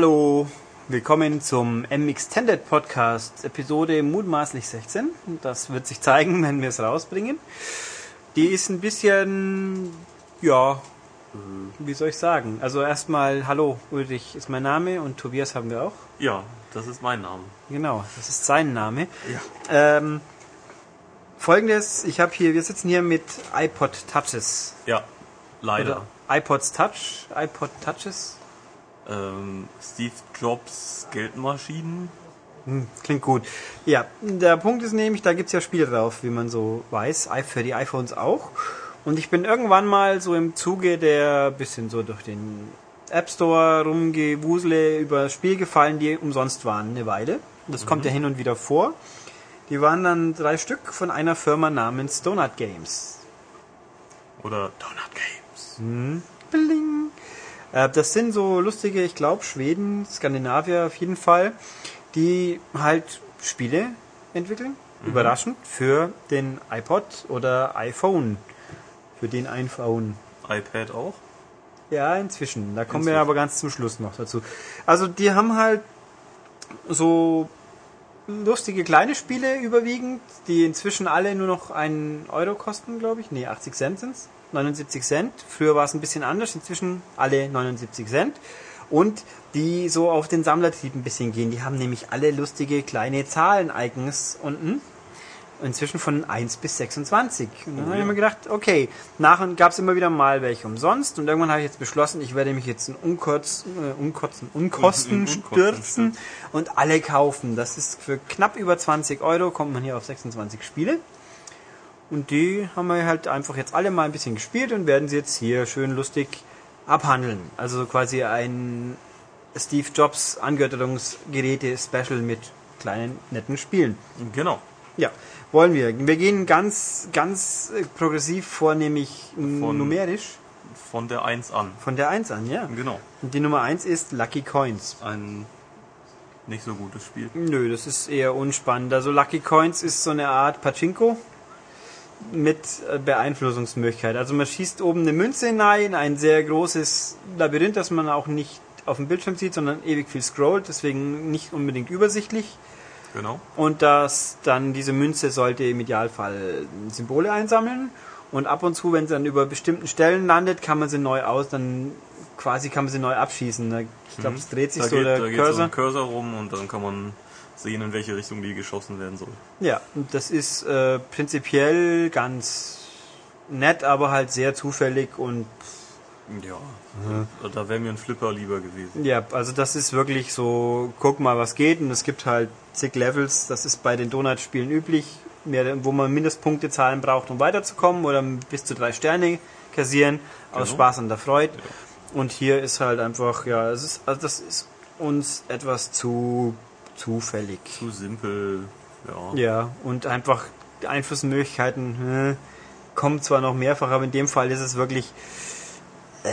Hallo, willkommen zum M-Extended Podcast, Episode mutmaßlich 16. Das wird sich zeigen, wenn wir es rausbringen. Die ist ein bisschen, ja, wie soll ich sagen? Also erstmal, hallo, Ulrich ist mein Name und Tobias haben wir auch. Ja, das ist mein Name. Genau, das ist sein Name. Ja. Ähm, Folgendes, ich habe hier, wir sitzen hier mit iPod Touches. Ja, leider. Oder iPods Touch, iPod Touches. Ähm, Steve Jobs Geldmaschinen. Hm, klingt gut. Ja, der Punkt ist nämlich, da gibt's ja Spiele drauf, wie man so weiß, für die iPhones auch. Und ich bin irgendwann mal so im Zuge der bisschen so durch den App Store rumgewusele über Spiele gefallen, die umsonst waren eine Weile. Das mhm. kommt ja hin und wieder vor. Die waren dann drei Stück von einer Firma namens Donut Games. Oder Donut Games. Hm. Bling. Äh, das sind so lustige, ich glaube, Schweden, Skandinavier auf jeden Fall, die halt Spiele entwickeln. Mhm. Überraschend für den iPod oder iPhone. Für den iPhone. iPad auch? Ja, inzwischen. Da kommen inzwischen. wir aber ganz zum Schluss noch dazu. Also die haben halt so lustige kleine Spiele überwiegend, die inzwischen alle nur noch einen Euro kosten, glaube ich. Nee, 80 Cent sind's. 79 Cent. Früher war es ein bisschen anders, inzwischen alle 79 Cent. Und die so auf den Sammlertrieb ein bisschen gehen. Die haben nämlich alle lustige kleine Zahlen-Icons unten inzwischen von 1 bis 26. Und dann oh, habe ich mir gedacht, okay, nachher gab es immer wieder mal welche umsonst und irgendwann habe ich jetzt beschlossen, ich werde mich jetzt in Unkotzen, äh, Unkotzen, Unkosten stürzen und alle kaufen. Das ist für knapp über 20 Euro, kommt man hier auf 26 Spiele. Und die haben wir halt einfach jetzt alle mal ein bisschen gespielt und werden sie jetzt hier schön lustig abhandeln. Also quasi ein Steve Jobs Angötterungsgeräte-Special mit kleinen, netten Spielen. Genau. Ja, wollen wir. Wir gehen ganz, ganz äh, progressiv vor, nämlich von, numerisch. Von der 1 an. Von der 1 an, ja. Genau. Und die Nummer 1 ist Lucky Coins. Ein nicht so gutes Spiel. Nö, das ist eher unspannend. Also Lucky Coins ist so eine Art Pachinko mit äh, Beeinflussungsmöglichkeit. Also man schießt oben eine Münze hinein, in ein sehr großes Labyrinth, das man auch nicht auf dem Bildschirm sieht, sondern ewig viel scrollt, deswegen nicht unbedingt übersichtlich. Genau. Und dass dann diese Münze sollte im Idealfall Symbole einsammeln. Und ab und zu, wenn sie dann über bestimmten Stellen landet, kann man sie neu aus, dann quasi kann man sie neu abschießen. Ich glaube, mhm. es dreht sich da so geht, der da Cursor. So ein Cursor rum und dann kann man sehen, in welche Richtung die geschossen werden soll. Ja, das ist äh, prinzipiell ganz nett, aber halt sehr zufällig und ja, mhm. da wäre mir ein Flipper lieber gewesen. Ja, also das ist wirklich so, guck mal, was geht. Und es gibt halt zig Levels, das ist bei den Donut-Spielen üblich, mehr, wo man Mindestpunktezahlen braucht, um weiterzukommen oder bis zu drei Sterne kassieren, aus genau. Spaß und der Freude. Ja. Und hier ist halt einfach, ja, es ist, also das ist uns etwas zu zufällig. Zu simpel, ja. Ja, und einfach Einflussmöglichkeiten hm, kommen zwar noch mehrfach, aber in dem Fall ist es wirklich äh,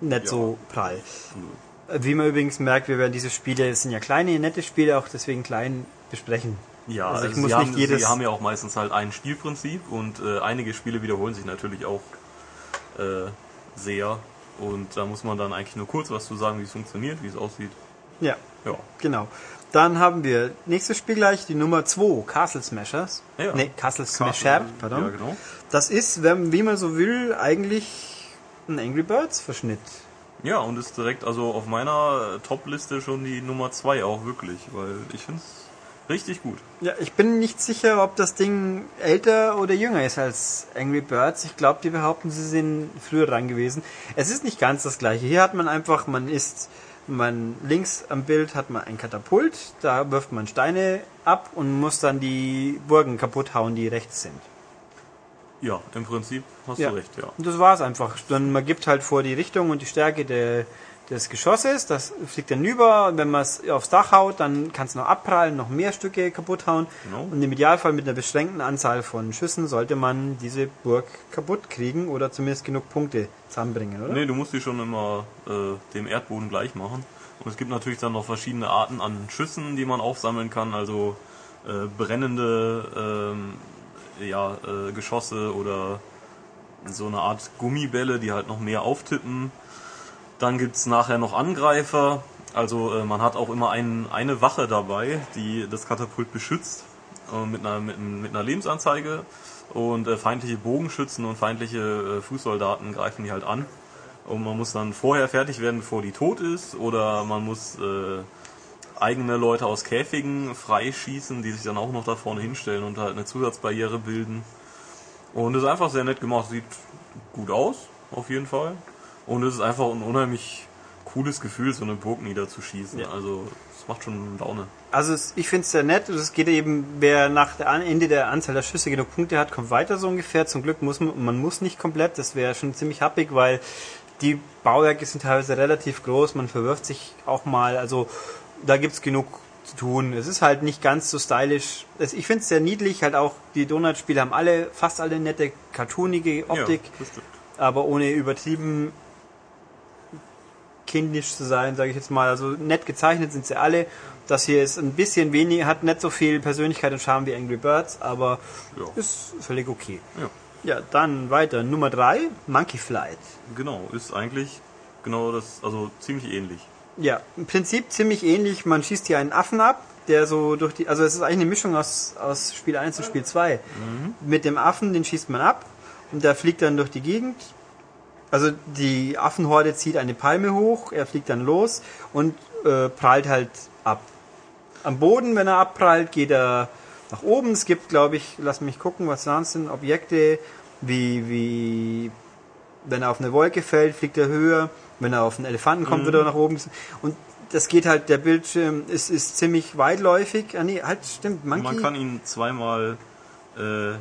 nicht ja. so prall. Mhm. Wie man übrigens merkt, wir werden diese Spiele, es sind ja kleine, nette Spiele, auch deswegen klein besprechen. Ja, also, ich also muss sie, nicht haben, jedes sie haben ja auch meistens halt ein Spielprinzip und äh, einige Spiele wiederholen sich natürlich auch äh, sehr. Und da muss man dann eigentlich nur kurz was zu sagen, wie es funktioniert, wie es aussieht. Ja, ja. genau. Dann haben wir nächstes Spiel gleich, die Nummer 2, Castle Smashers. Ja. Ne, Castle Smasher, pardon. Ja, genau. Das ist, wie man so will, eigentlich ein Angry Birds Verschnitt. Ja, und ist direkt also auf meiner Top-Liste schon die Nummer 2 auch wirklich, weil ich finde es richtig gut. Ja, ich bin nicht sicher, ob das Ding älter oder jünger ist als Angry Birds. Ich glaube, die behaupten, sie sind früher dran gewesen. Es ist nicht ganz das gleiche. Hier hat man einfach, man ist, man links am Bild hat man ein Katapult, da wirft man Steine ab und muss dann die Burgen kaputt hauen, die rechts sind. Ja, im Prinzip hast ja. du recht, ja. Und das war's einfach. Dann man gibt halt vor die Richtung und die Stärke der, des Geschosses, das fliegt dann über. Wenn man es aufs Dach haut, dann kann es noch abprallen, noch mehr Stücke kaputt hauen. Genau. Und im Idealfall mit einer beschränkten Anzahl von Schüssen sollte man diese Burg kaputt kriegen oder zumindest genug Punkte zusammenbringen, oder? Nee, du musst die schon immer äh, dem Erdboden gleich machen. Und es gibt natürlich dann noch verschiedene Arten an Schüssen, die man aufsammeln kann. Also äh, brennende ähm, ja, äh, Geschosse oder so eine Art Gummibälle, die halt noch mehr auftippen. Dann gibt's nachher noch Angreifer Also äh, man hat auch immer ein, eine Wache dabei, die das Katapult beschützt äh, mit, einer, mit, mit einer Lebensanzeige und äh, feindliche Bogenschützen und feindliche äh, Fußsoldaten greifen die halt an. Und man muss dann vorher fertig werden, bevor die tot ist, oder man muss äh, eigene Leute aus Käfigen freischießen, die sich dann auch noch da vorne hinstellen und halt eine Zusatzbarriere bilden. Und es ist einfach sehr nett gemacht, sieht gut aus, auf jeden Fall. Und es ist einfach ein unheimlich cooles Gefühl, so eine Burg niederzuschießen. Ja. Also es macht schon Laune. Also es, ich finde es sehr nett. Es geht eben, wer nach der An- Ende der Anzahl der Schüsse genug Punkte hat, kommt weiter so ungefähr. Zum Glück muss man, man muss nicht komplett. Das wäre schon ziemlich happig, weil die Bauwerke sind teilweise relativ groß. Man verwirft sich auch mal. Also da gibt's genug zu tun. Es ist halt nicht ganz so stylisch. Es, ich finde es sehr niedlich. Halt auch die Donut-Spiele haben alle, fast alle nette, cartoonige Optik, Ja, aber ohne übertrieben kindisch zu sein, sage ich jetzt mal. Also nett gezeichnet sind sie alle. Das hier ist ein bisschen weniger, hat nicht so viel Persönlichkeit und Charme wie Angry Birds, aber Ja. ist völlig okay. Ja. Ja, dann weiter. Nummer 3, Monkey Flight. Genau, ist eigentlich genau das, also ziemlich ähnlich. Ja, im Prinzip ziemlich ähnlich. Man schießt hier einen Affen ab, der so durch die, also es ist eigentlich eine Mischung aus, aus Spiel 1 und Spiel 2. Mit dem Affen, den schießt man ab und der fliegt dann durch die Gegend. Also die Affenhorde zieht eine Palme hoch, er fliegt dann los und äh, prallt halt ab. Am Boden, wenn er abprallt, geht er nach oben. Es gibt, glaube ich, lass mich gucken, was sind, Objekte wie, wie wenn er auf eine Wolke fällt, fliegt er höher. Wenn er auf einen Elefanten kommt, wird er nach oben. Und das geht halt, der Bildschirm ist, ist ziemlich weitläufig. Ah, nee, halt, stimmt, Monkey Man kann ihn zweimal äh,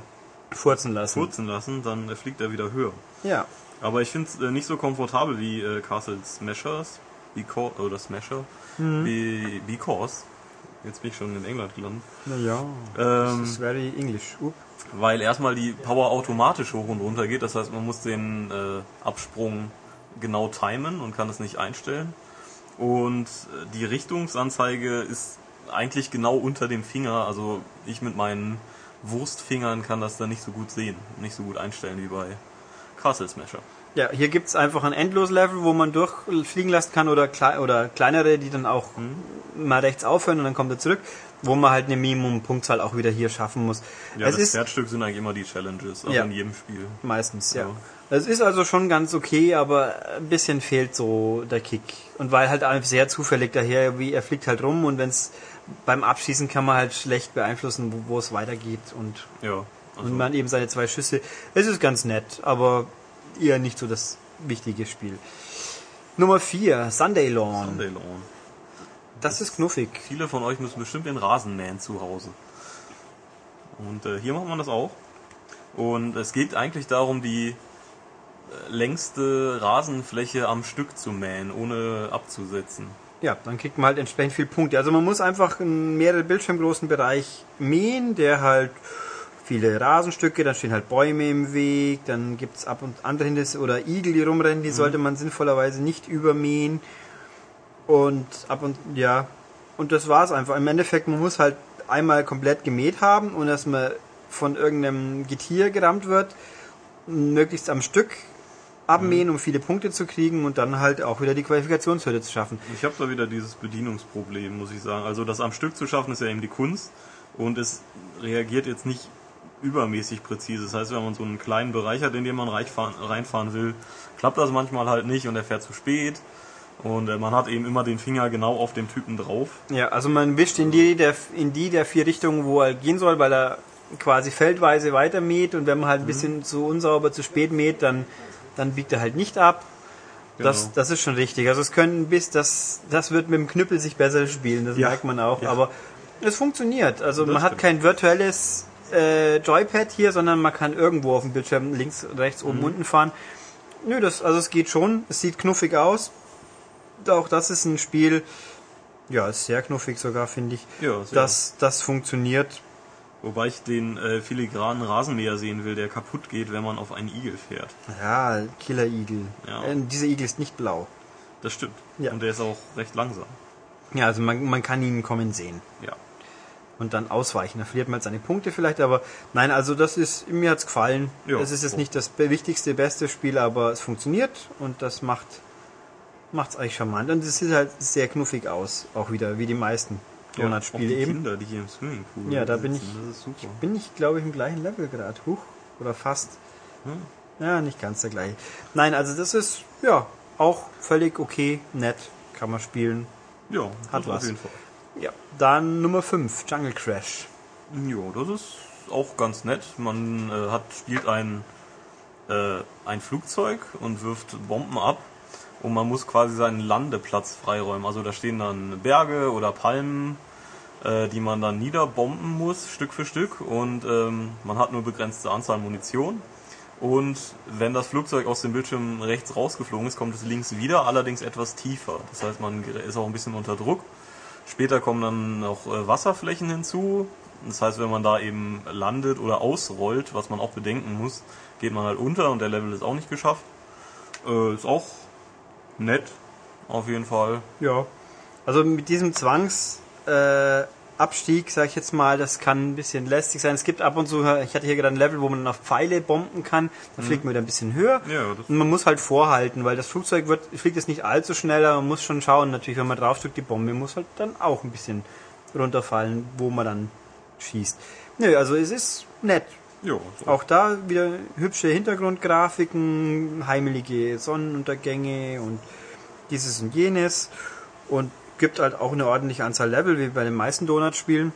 furzen lassen. furzen lassen, dann fliegt er wieder höher. Ja. Aber ich finde es äh, nicht so komfortabel wie äh, Castle Smashers, because, oder Smasher, Mhm. wie Because. Jetzt bin ich schon in England gelandet. Naja. Ähm, Das ist very English. Up. weil erstmal die Power automatisch hoch und runter geht. Das heißt, man muss den äh, Absprung genau timen und kann es nicht einstellen. Und äh, die Richtungsanzeige ist eigentlich genau unter dem Finger. Also ich mit meinen Wurstfingern kann das da nicht so gut sehen, nicht so gut einstellen wie bei Castle Smasher. Ja, hier gibt's einfach ein Endlos-Level, wo man durchfliegen lassen kann oder, klei oder kleinere, die dann auch mal rechts aufhören und dann kommt er zurück, wo man halt eine Minimum-Punktzahl auch wieder hier schaffen muss. Ja, es das ist Herzstück sind eigentlich immer die Challenges, also Ja. in jedem Spiel. meistens, ja. Ja. Es ist also schon ganz okay, aber ein bisschen fehlt so der Kick. Und weil halt alles sehr zufällig daher, wie er fliegt halt rum und wenn's beim Abschießen kann man halt schlecht beeinflussen, wo, wo es weitergeht und, Ja, also und man eben seine zwei Schüsse. Es ist ganz nett, aber eher nicht so das wichtige Spiel. Nummer 4, Sunday Lawn. Sunday Lawn. Das ist knuffig. Viele von euch müssen bestimmt den Rasen mähen zu Hause. Und äh, hier macht man das auch. Und es geht eigentlich darum, die äh, längste Rasenfläche am Stück zu mähen, ohne abzusetzen. Ja, dann kriegt man halt entsprechend viel Punkte. Also man muss einfach einen mehrere Bildschirmgroßen Bereich mähen, der halt viele Rasenstücke, dann stehen halt Bäume im Weg, dann gibt's ab und andere Hindernisse oder Igel, die rumrennen, die sollte man sinnvollerweise nicht übermähen. Und ab und ja, und das war's einfach. Im Endeffekt, man muss halt einmal komplett gemäht haben und dass man von irgendeinem Getier gerammt wird, möglichst am Stück abmähen, um viele Punkte zu kriegen und dann halt auch wieder die Qualifikationshürde zu schaffen. Ich habe da wieder dieses Bedienungsproblem, muss ich sagen. Also das am Stück zu schaffen, ist ja eben die Kunst. Und es reagiert jetzt nicht übermäßig präzise. Das heißt, wenn man so einen kleinen Bereich hat, in den man reinfahren, will, klappt das manchmal halt nicht und er fährt zu spät. Und äh, man hat eben immer den Finger genau auf dem Typen drauf. Ja, also man wischt in die der, in die der vier Richtungen, wo er gehen soll, weil er quasi feldweise weiter mäht und wenn man halt ein bisschen zu unsauber, zu spät mäht, dann, dann biegt er halt nicht ab. Das, Genau. das ist schon richtig. Also es können bis, das, das wird mit dem Knüppel sich besser spielen, das Ja. merkt man auch. Ja. Aber es funktioniert. Also Das man hat stimmt. kein virtuelles äh, Joypad hier, sondern man kann irgendwo auf dem Bildschirm links, rechts, Mhm. oben, unten fahren. Nö, das, also es geht schon. Es sieht knuffig aus. Auch das ist ein Spiel, ja, ist sehr knuffig sogar, finde ich. Ja, sehr. Das, das funktioniert. Wobei ich den äh, filigranen Rasenmäher sehen will, der kaputt geht, wenn man auf einen Igel fährt. Ja, Killer-Igel. Ja. Äh, dieser Igel ist nicht blau. Das stimmt. Ja. Und der ist auch recht langsam. Ja, also man, man kann ihn kommen sehen. Ja. Und dann ausweichen. Da verliert man halt seine Punkte vielleicht, aber nein, also das ist, mir hat's gefallen. Ja, es ist jetzt so. nicht das wichtigste, beste Spiel, aber es funktioniert und das macht macht's eigentlich charmant. Und es sieht halt sehr knuffig aus, auch wieder, wie die meisten Donut-Spiele auch die eben. Kinder, die hier im Swimmingpool Ja, da bin ich- Das ist super. Bin ich, glaube ich, im gleichen Level gerade. Huch, oder fast. Hm. Ja, nicht ganz der gleiche. Nein, also das ist, ja, auch völlig okay, nett, kann man spielen. Ja, Hat was. auf jeden Fall. Ja. Dann Nummer 5, Jungle Crash. Ja, das ist auch ganz nett. Man äh, hat, spielt ein, äh, ein Flugzeug und wirft Bomben ab und man muss quasi seinen Landeplatz freiräumen. Also da stehen dann Berge oder Palmen, äh, die man dann niederbomben muss, Stück für Stück und ähm, man hat nur begrenzte Anzahl Munition. Und wenn das Flugzeug aus dem Bildschirm rechts rausgeflogen ist, kommt es links wieder, allerdings etwas tiefer. Das heißt, man ist auch ein bisschen unter Druck. Später kommen dann noch äh, Wasserflächen hinzu. Das heißt, wenn man da eben landet oder ausrollt, was man auch bedenken muss, geht man halt unter und der Level ist auch nicht geschafft. Äh, ist auch nett, auf jeden Fall. Ja. Also mit diesem Zwangsabstieg, äh, Abstieg, sag ich jetzt mal, das kann ein bisschen lästig sein. Es gibt ab und zu, ich hatte hier gerade ein Level, wo man auf Pfeile bomben kann, da fliegt man wieder ein bisschen höher. Ja, Und man muss halt vorhalten, weil das Flugzeug wird, fliegt jetzt nicht allzu schnell, aber man muss schon schauen, natürlich, wenn man draufdrückt, die Bombe muss halt dann auch ein bisschen runterfallen, wo man dann schießt. Nö, also es ist nett. ja, ist Auch da wieder hübsche Hintergrundgrafiken, heimelige Sonnenuntergänge und dieses und jenes. Und gibt halt auch eine ordentliche Anzahl Level, wie bei den meisten Donut-Spielen.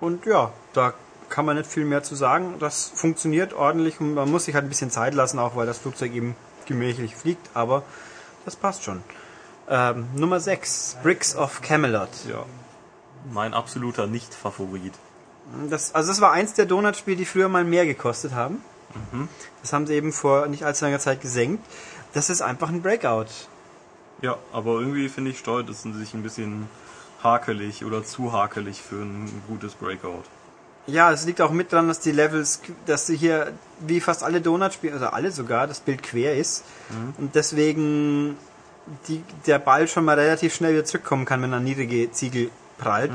Und ja, da kann man nicht viel mehr zu sagen. Das funktioniert ordentlich und man muss sich halt ein bisschen Zeit lassen, auch weil das Flugzeug eben gemächlich fliegt, aber das passt schon. Ähm, Nummer 6, Bricks of Camelot. ja. Mein absoluter Nicht-Favorit. Das, also das war eins der Donut-Spiele, die früher mal mehr gekostet haben. Das haben sie eben vor nicht allzu langer Zeit gesenkt. Das ist einfach ein Breakout. Ja, aber irgendwie finde ich steuert es sich ein bisschen hakelig oder zu hakelig für ein gutes Breakout. Ja, es liegt auch mit dran, dass die Levels, dass sie hier, wie fast alle Donut-Spiele, also alle sogar, das Bild quer ist. Und deswegen die, der Ball schon mal relativ schnell wieder zurückkommen kann, wenn er niedrige Ziegel prallt.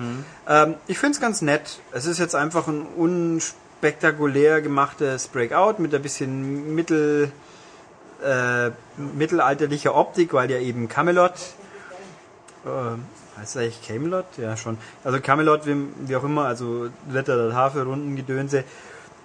Ähm, ich finde es ganz nett. Es ist jetzt einfach ein unspektakulär gemachtes Breakout mit ein bisschen mittel, äh, mittelalterlicher Optik, weil ja eben Camelot, äh, heißt eigentlich Camelot? Ja, schon. Also Camelot, wie, wie auch immer, also Wetter der Tafelrunden, Gedönse.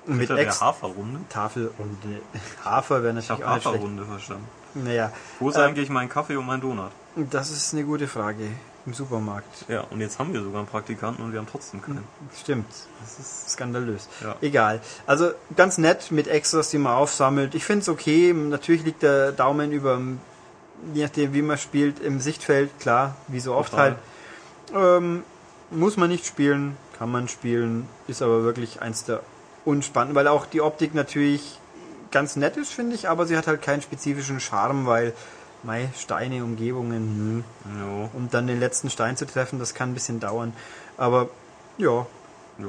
Mit Mit der Ex Haferrunde? Tafelrunde. Hafer wäre Ich natürlich habe auch. Haferrunde verstanden. Naja, Wo ist Ähm, eigentlich mein Kaffee und mein Donut? das ist eine gute Frage. Im Supermarkt. Ja, und jetzt haben wir sogar einen Praktikanten und wir haben trotzdem keinen. Stimmt. Das ist skandalös. Ja. Egal. Also ganz nett mit Extras, die man aufsammelt. Ich finde es okay. Natürlich liegt der Daumen über, je nachdem wie man spielt, im Sichtfeld. Klar, wie so oft Total. halt. Ähm, muss man nicht spielen, kann man spielen. Ist aber wirklich eins der unspannenden, weil auch die Optik natürlich ganz nett ist, finde ich, aber sie hat halt keinen spezifischen Charme, weil mei, Steine, Umgebungen, hm, Ja, um dann den letzten Stein zu treffen, das kann ein bisschen dauern. Aber ja, ja.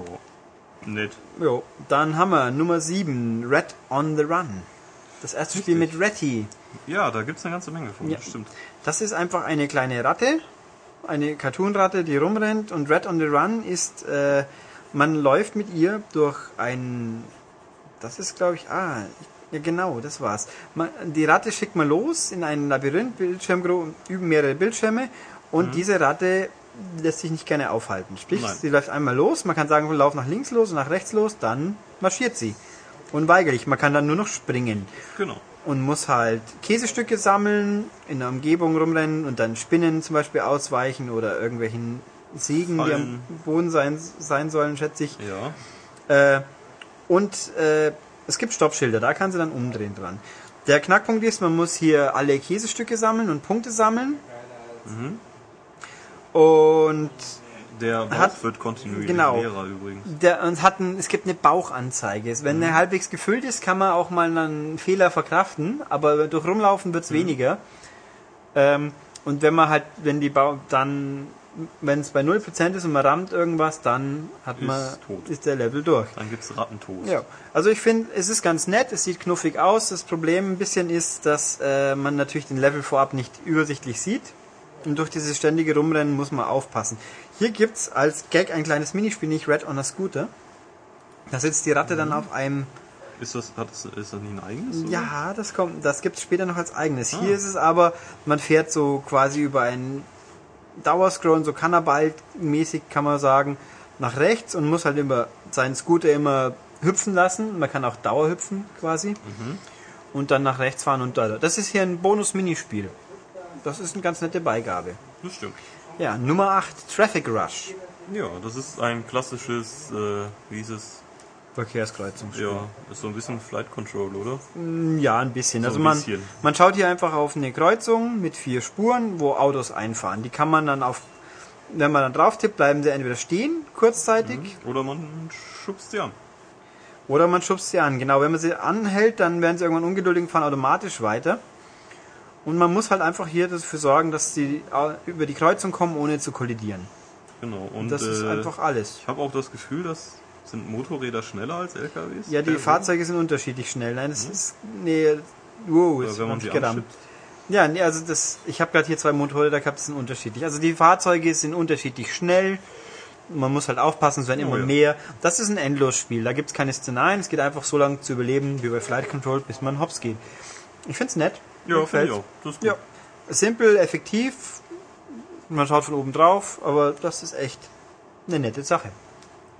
Nett. Jo, dann haben wir Nummer 7, Red on the Run. Das erste Spiel mit Retty. Ja, da gibt's eine ganze Menge von, Ja. das stimmt. Das ist einfach eine kleine Ratte, eine Cartoon-Ratte, die rumrennt und Red on the Run ist, äh, man läuft mit ihr durch ein, das ist glaube ich, ah, ja genau, das war's. Man, die Ratte schickt man los in ein Labyrinth, Bildschirm, über mehrere Bildschirme und diese Ratte lässt sich nicht gerne aufhalten. Sprich, Nein. sie läuft einmal los, man kann sagen, lauf nach links los und nach rechts los, dann marschiert sie. Unweigerlich, man kann dann nur noch springen Genau. und muss halt Käsestücke sammeln, in der Umgebung rumrennen und dann Spinnen zum Beispiel ausweichen oder irgendwelchen Siegen, die am Fallen. Boden sein, sein sollen, schätze ich. Ja. Äh, und äh, es gibt Stoppschilder, da kann sie dann umdrehen dran. Der Knackpunkt ist, man muss hier alle Käsestücke sammeln und Punkte sammeln. Mhm. Und Der Bauch Hat- wird kontinuierlich genau. leerer übrigens. der, und hat ein, es gibt eine Bauchanzeige. Wenn Mhm. er halbwegs gefüllt ist, kann man auch mal einen Fehler verkraften, aber durch Rumlaufen Mhm. wird's weniger. Ähm, und wenn man halt, wenn die Bau dann, wenn es bei 0% ist und man rammt irgendwas, dann hat Ist man, tot. ist der Level durch. Dann gibt's Rattentoast. Ja, also ich finde, es ist ganz nett, es sieht knuffig aus. Das Problem ein bisschen ist, dass äh, man natürlich den Level vorab nicht übersichtlich sieht. Und durch dieses ständige Rumrennen muss man aufpassen. Hier gibt's als Gag ein kleines Minispiel, nicht Red on a Scooter. Da sitzt die Ratte dann auf einem Ist das, hat das, ist das nicht ein eigenes? oder? Ja, das kommt, das gibt's später noch als eigenes. Ah. Hier ist es aber, man fährt so quasi über einen Dauerscrollen, so Cannabalt-mäßig kann man sagen, nach rechts und muss halt immer seinen Scooter immer hüpfen lassen. Man kann auch Dauerhüpfen quasi. Mhm. Und dann nach rechts fahren und da. Das ist hier ein Bonus-Minispiel. Das ist eine ganz nette Beigabe. Das stimmt. Ja, Nummer 8, Traffic Rush. Ja, das ist ein klassisches, äh, wie hieß es? Verkehrskreuzungsspiel. Ja, ist so ein bisschen Flight Control, oder? Ja, ein bisschen. So Also man, bisschen. man schaut hier einfach auf eine Kreuzung mit vier Spuren, wo Autos einfahren. Die kann man dann auf, wenn man dann drauf tippt, bleiben sie entweder stehen, kurzzeitig, Oder man schubst sie an. oder man schubst sie an. Genau, wenn man sie anhält, dann werden sie irgendwann ungeduldig und fahren automatisch weiter. Und man muss halt einfach hier dafür sorgen, dass sie über die Kreuzung kommen, ohne zu kollidieren. Genau. Und Und das ist äh, einfach alles. Ich habe auch das Gefühl, dass sind Motorräder schneller als LKWs? Ja, die Per- Fahrzeuge sind unterschiedlich schnell. Nein, das ist. Nee, wow, ist wenn man gedacht. anschippt. Ja, nee, also das, ich habe gerade hier zwei Motorräder gehabt, die sind unterschiedlich. Also die Fahrzeuge sind unterschiedlich schnell. Man muss halt aufpassen, es werden Oh, immer ja. mehr. Das ist ein Endlosspiel. Da gibt's keine Szenarien. Es geht einfach so lange zu überleben wie bei Flight Control, bis man hops geht. Ich find's nett. Mir Ja, finde ich auch. Das ist gut. Ja. Simpel, effektiv. Man schaut von oben drauf, aber das ist echt eine nette Sache.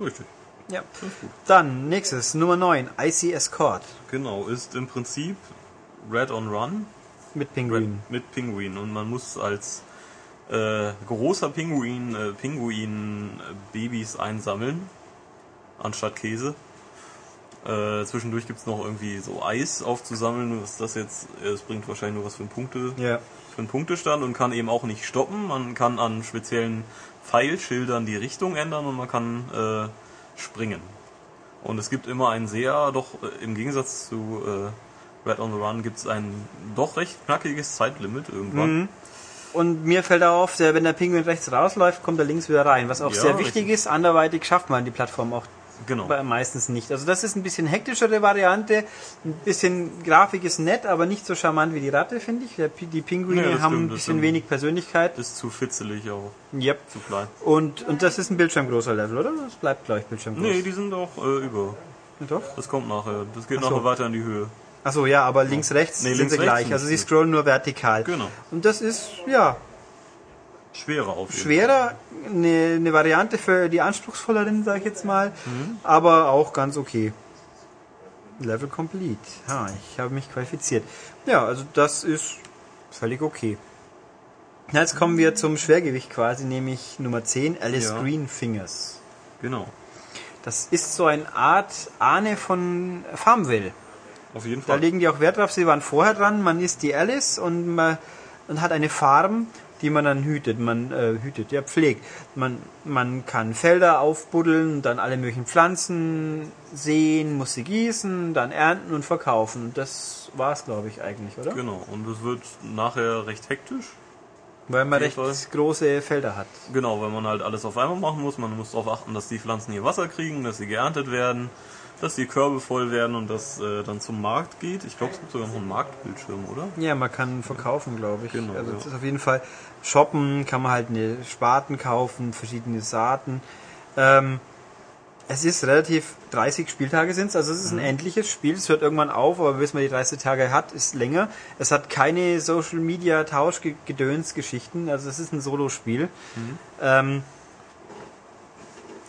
Richtig. Ja. Dann nächstes, Nummer 9, Icy Escort Genau, ist im Prinzip Red on Run mit Pinguinen. mit Pinguin und man muss als äh, großer Pinguin äh, Pinguin-Babys einsammeln anstatt Käse. Äh, zwischendurch gibt's noch irgendwie so Eis aufzusammeln. Was das jetzt, äh, es bringt wahrscheinlich nur was für einen, Punkte, Ja. für einen Punktestand und kann eben auch nicht stoppen. Man kann an speziellen Pfeilschildern die Richtung ändern und man kann äh, springen. Und es gibt immer ein sehr, doch äh, im Gegensatz zu äh, Red on the Run gibt's ein doch recht knackiges Zeitlimit irgendwann. Mhm. Und mir fällt auf, der, wenn der Pinguin rechts rausläuft, kommt er links wieder rein. Was auch Ja, sehr wichtig richtig. ist, anderweitig schafft man die Plattform auch Genau. meistens nicht. Also das ist ein bisschen hektischere Variante. Ein bisschen Grafik ist nett, aber nicht so charmant wie die Ratte, finde ich. Die Pinguine Ja, das haben stimmt, ein bisschen wenig Persönlichkeit. Ist zu fitzelig auch, Yep. zu klein. Und, und das ist ein bildschirmgroßer Level, oder? Das bleibt, glaube ich, bildschirmgroß. Nee, die sind auch äh, über. Doch? Das kommt nachher. Das geht so. nachher weiter in die Höhe. Achso, ja, aber links, rechts Nee, sind links, sie gleich. Also sie scrollen nur vertikal. Genau. Und das ist, ja, Schwerer auf jeden schwerer, eine, eine Variante für die anspruchsvolleren, sag ich jetzt mal, Mhm. aber auch ganz okay. Level complete. Ha, ich habe mich qualifiziert. Ja, also das ist völlig okay. Jetzt kommen wir zum Schwergewicht quasi, nämlich Nummer 10, Alice Ja. Greenfingers. Genau. Das ist so eine Art Ahne von Farmville. Auf jeden Da Fall. legen die auch Wert drauf, sie waren vorher dran, man ist die Alice und man und hat eine Farm, die man dann hütet, man äh, hütet, ja pflegt. Man, man kann Felder aufbuddeln, dann alle möglichen Pflanzen sehen, muss sie gießen, dann ernten und verkaufen. Das war's, glaube ich, eigentlich, oder? Genau. Und es wird nachher recht hektisch. Weil man recht Fall. große Felder hat. Genau, weil man halt alles auf einmal machen muss. Man muss darauf achten, dass die Pflanzen hier Wasser kriegen, dass sie geerntet werden, dass die Körbe voll werden und das äh, dann zum Markt geht. Ich glaube, es gibt sogar noch einen Marktbildschirm, oder? Ja, man kann verkaufen, glaube ich. Genau, also ja. das ist auf jeden Fall shoppen, kann man halt eine Spaten kaufen, verschiedene Saaten. Ähm, es ist relativ 30 Spieltage sind es, also es ist ein Mhm. endliches Spiel. Es hört irgendwann auf, aber bis man die 30 Tage hat, ist länger. Es hat keine Social Media Tauschgedöns Geschichten, also es ist ein Solo-Spiel. Mhm. Ähm,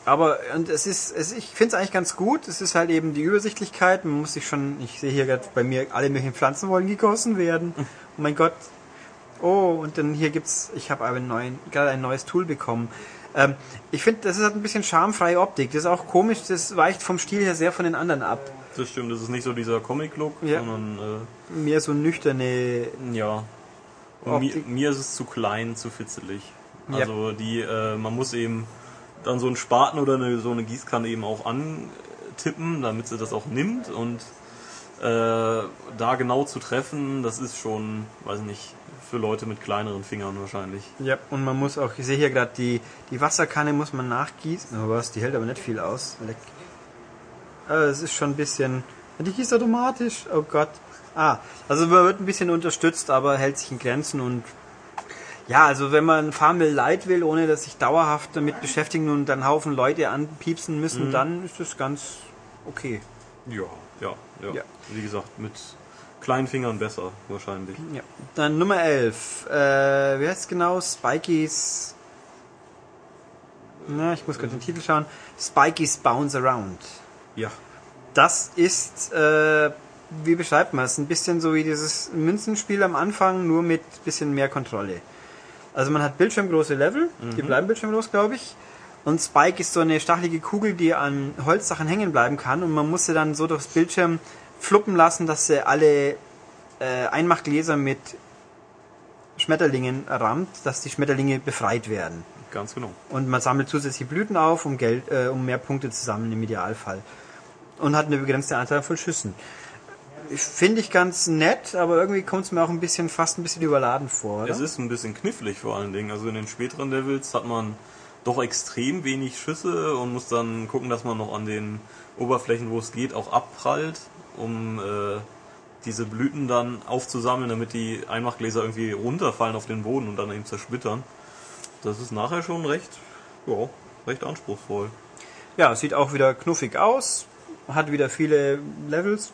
aber und es ist, es, ich finde es eigentlich ganz gut. Es ist halt eben die Übersichtlichkeit. Man muss sich schon, ich sehe hier gerade bei mir, alle möglichen Pflanzen wollen gegossen werden. Oh mein Gott. Oh, und dann hier gibt's, ich habe aber einen neuen, gerade ein neues Tool bekommen. Ähm, ich finde, das ist halt ein bisschen schamfreie Optik. Das ist auch komisch, das weicht vom Stil her sehr von den anderen ab. Das stimmt, das ist nicht so dieser Comic-Look, Ja. sondern Mehr so nüchterne. äh, ja. Und mir, mir ist es zu klein, zu fitzelig. Ja. Also die, äh, man muss eben dann so einen Spaten oder eine, so eine Gießkanne eben auch antippen, damit sie das auch nimmt und äh, da genau zu treffen, das ist schon, weiß nicht, für Leute mit kleineren Fingern wahrscheinlich. Ja, und man muss auch, ich sehe hier gerade die, die Wasserkanne muss man nachgießen. Oh was, die hält aber nicht viel aus. Leck. Äh, es ist schon ein bisschen. Die gießt automatisch. Oh Gott. Ah, also man wird ein bisschen unterstützt, aber hält sich in Grenzen und ja, also wenn man Farmville Light will, ohne dass sich dauerhaft damit beschäftigen und dann Haufen Leute anpiepsen müssen, dann ist das ganz okay. Ja. Ja, ja, Ja. Wie gesagt, mit kleinen Fingern besser wahrscheinlich. Ja. Dann Nummer 11. Äh, wie heißt es genau? Spikey's. Na, ich muss kurz den Titel schauen. Spikey's Bounce Around. Ja. Das ist, äh, wie beschreibt man es? Ein bisschen so wie dieses Münzenspiel am Anfang, nur mit bisschen mehr Kontrolle. Also man hat bildschirmgroße Level, die bleiben bildschirmgroß, glaube ich. Und Spike ist so eine stachelige Kugel, die an Holzsachen hängen bleiben kann. Und man muss sie dann so durchs Bildschirm fluppen lassen, dass sie alle äh, Einmachgläser mit Schmetterlingen rammt, dass die Schmetterlinge befreit werden. Ganz genau. Und man sammelt zusätzlich Blüten auf, um Geld, äh, um mehr Punkte zu sammeln im Idealfall. Und hat eine begrenzte Anzahl von Schüssen. Finde ich ganz nett, aber irgendwie kommt es mir auch ein bisschen, fast ein bisschen überladen vor. Oder? Es ist ein bisschen knifflig vor allen Dingen. Also in den späteren Levels hat man doch extrem wenig Schüsse und muss dann gucken, dass man noch an den Oberflächen, wo es geht, auch abprallt, um äh, diese Blüten dann aufzusammeln, damit die Einmachgläser irgendwie runterfallen auf den Boden und dann eben zersplittern. Das ist nachher schon recht, ja, recht anspruchsvoll. Ja, sieht auch wieder knuffig aus, hat wieder viele Levels.